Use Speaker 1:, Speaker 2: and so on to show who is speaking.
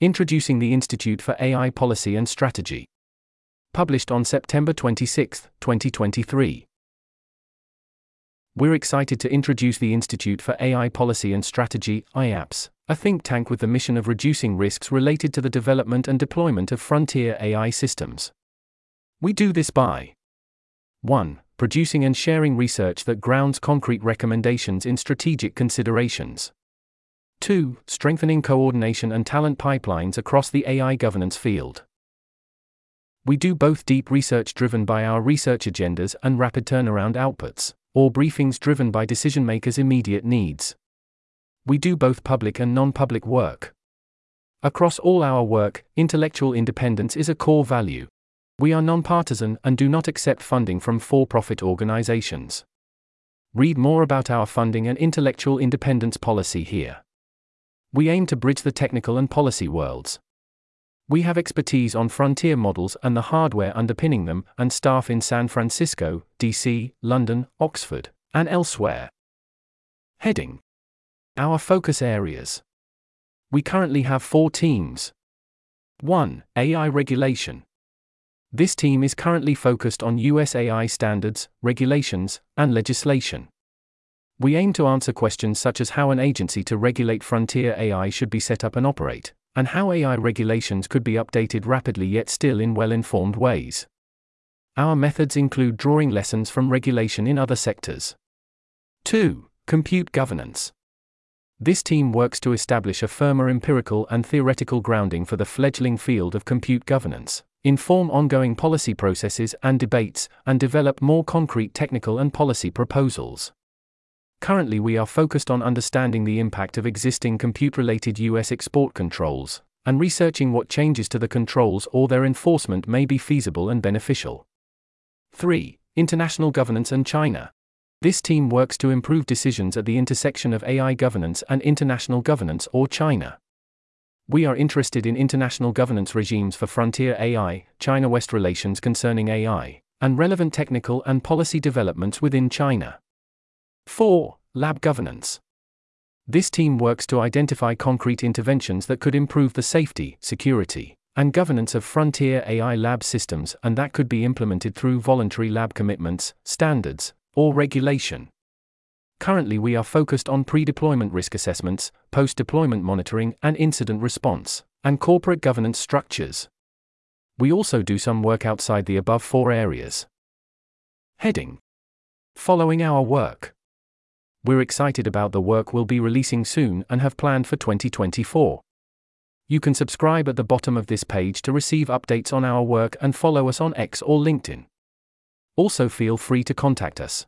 Speaker 1: Introducing the Institute for AI Policy and Strategy. Published on September 26, 2023. We're excited to introduce the Institute for AI Policy and Strategy, IAPS, a think tank with the mission of reducing risks related to the development and deployment of frontier AI systems. We do this by 1. Producing and sharing research that grounds concrete recommendations in strategic considerations. 2. Strengthening coordination and talent pipelines across the AI governance field. We do both deep research driven by our research agendas and rapid turnaround outputs, or briefings driven by decision makers' immediate needs. We do both public and non public work. Across all our work, intellectual independence is a core value. We are nonpartisan and do not accept funding from for profit organizations. Read more about our funding and intellectual independence policy here. We aim to bridge the technical and policy worlds. We have expertise on frontier models and the hardware underpinning them, and staff in San Francisco, DC, London, Oxford, and elsewhere. Heading Our focus areas. We currently have four teams. 1. AI regulation. This team is currently focused on US AI standards, regulations, and legislation. We aim to answer questions such as how an agency to regulate frontier AI should be set up and operate, and how AI regulations could be updated rapidly yet still in well informed ways. Our methods include drawing lessons from regulation in other sectors. 2. Compute governance. This team works to establish a firmer empirical and theoretical grounding for the fledgling field of compute governance, inform ongoing policy processes and debates, and develop more concrete technical and policy proposals. Currently, we are focused on understanding the impact of existing compute related US export controls, and researching what changes to the controls or their enforcement may be feasible and beneficial. 3. International governance and China. This team works to improve decisions at the intersection of AI governance and international governance or China. We are interested in international governance regimes for frontier AI, China West relations concerning AI, and relevant technical and policy developments within China. 4. Lab governance. This team works to identify concrete interventions that could improve the safety, security, and governance of frontier AI lab systems and that could be implemented through voluntary lab commitments, standards, or regulation. Currently, we are focused on pre deployment risk assessments, post deployment monitoring and incident response, and corporate governance structures. We also do some work outside the above four areas. Heading Following our work. We're excited about the work we'll be releasing soon and have planned for 2024. You can subscribe at the bottom of this page to receive updates on our work and follow us on X or LinkedIn. Also, feel free to contact us.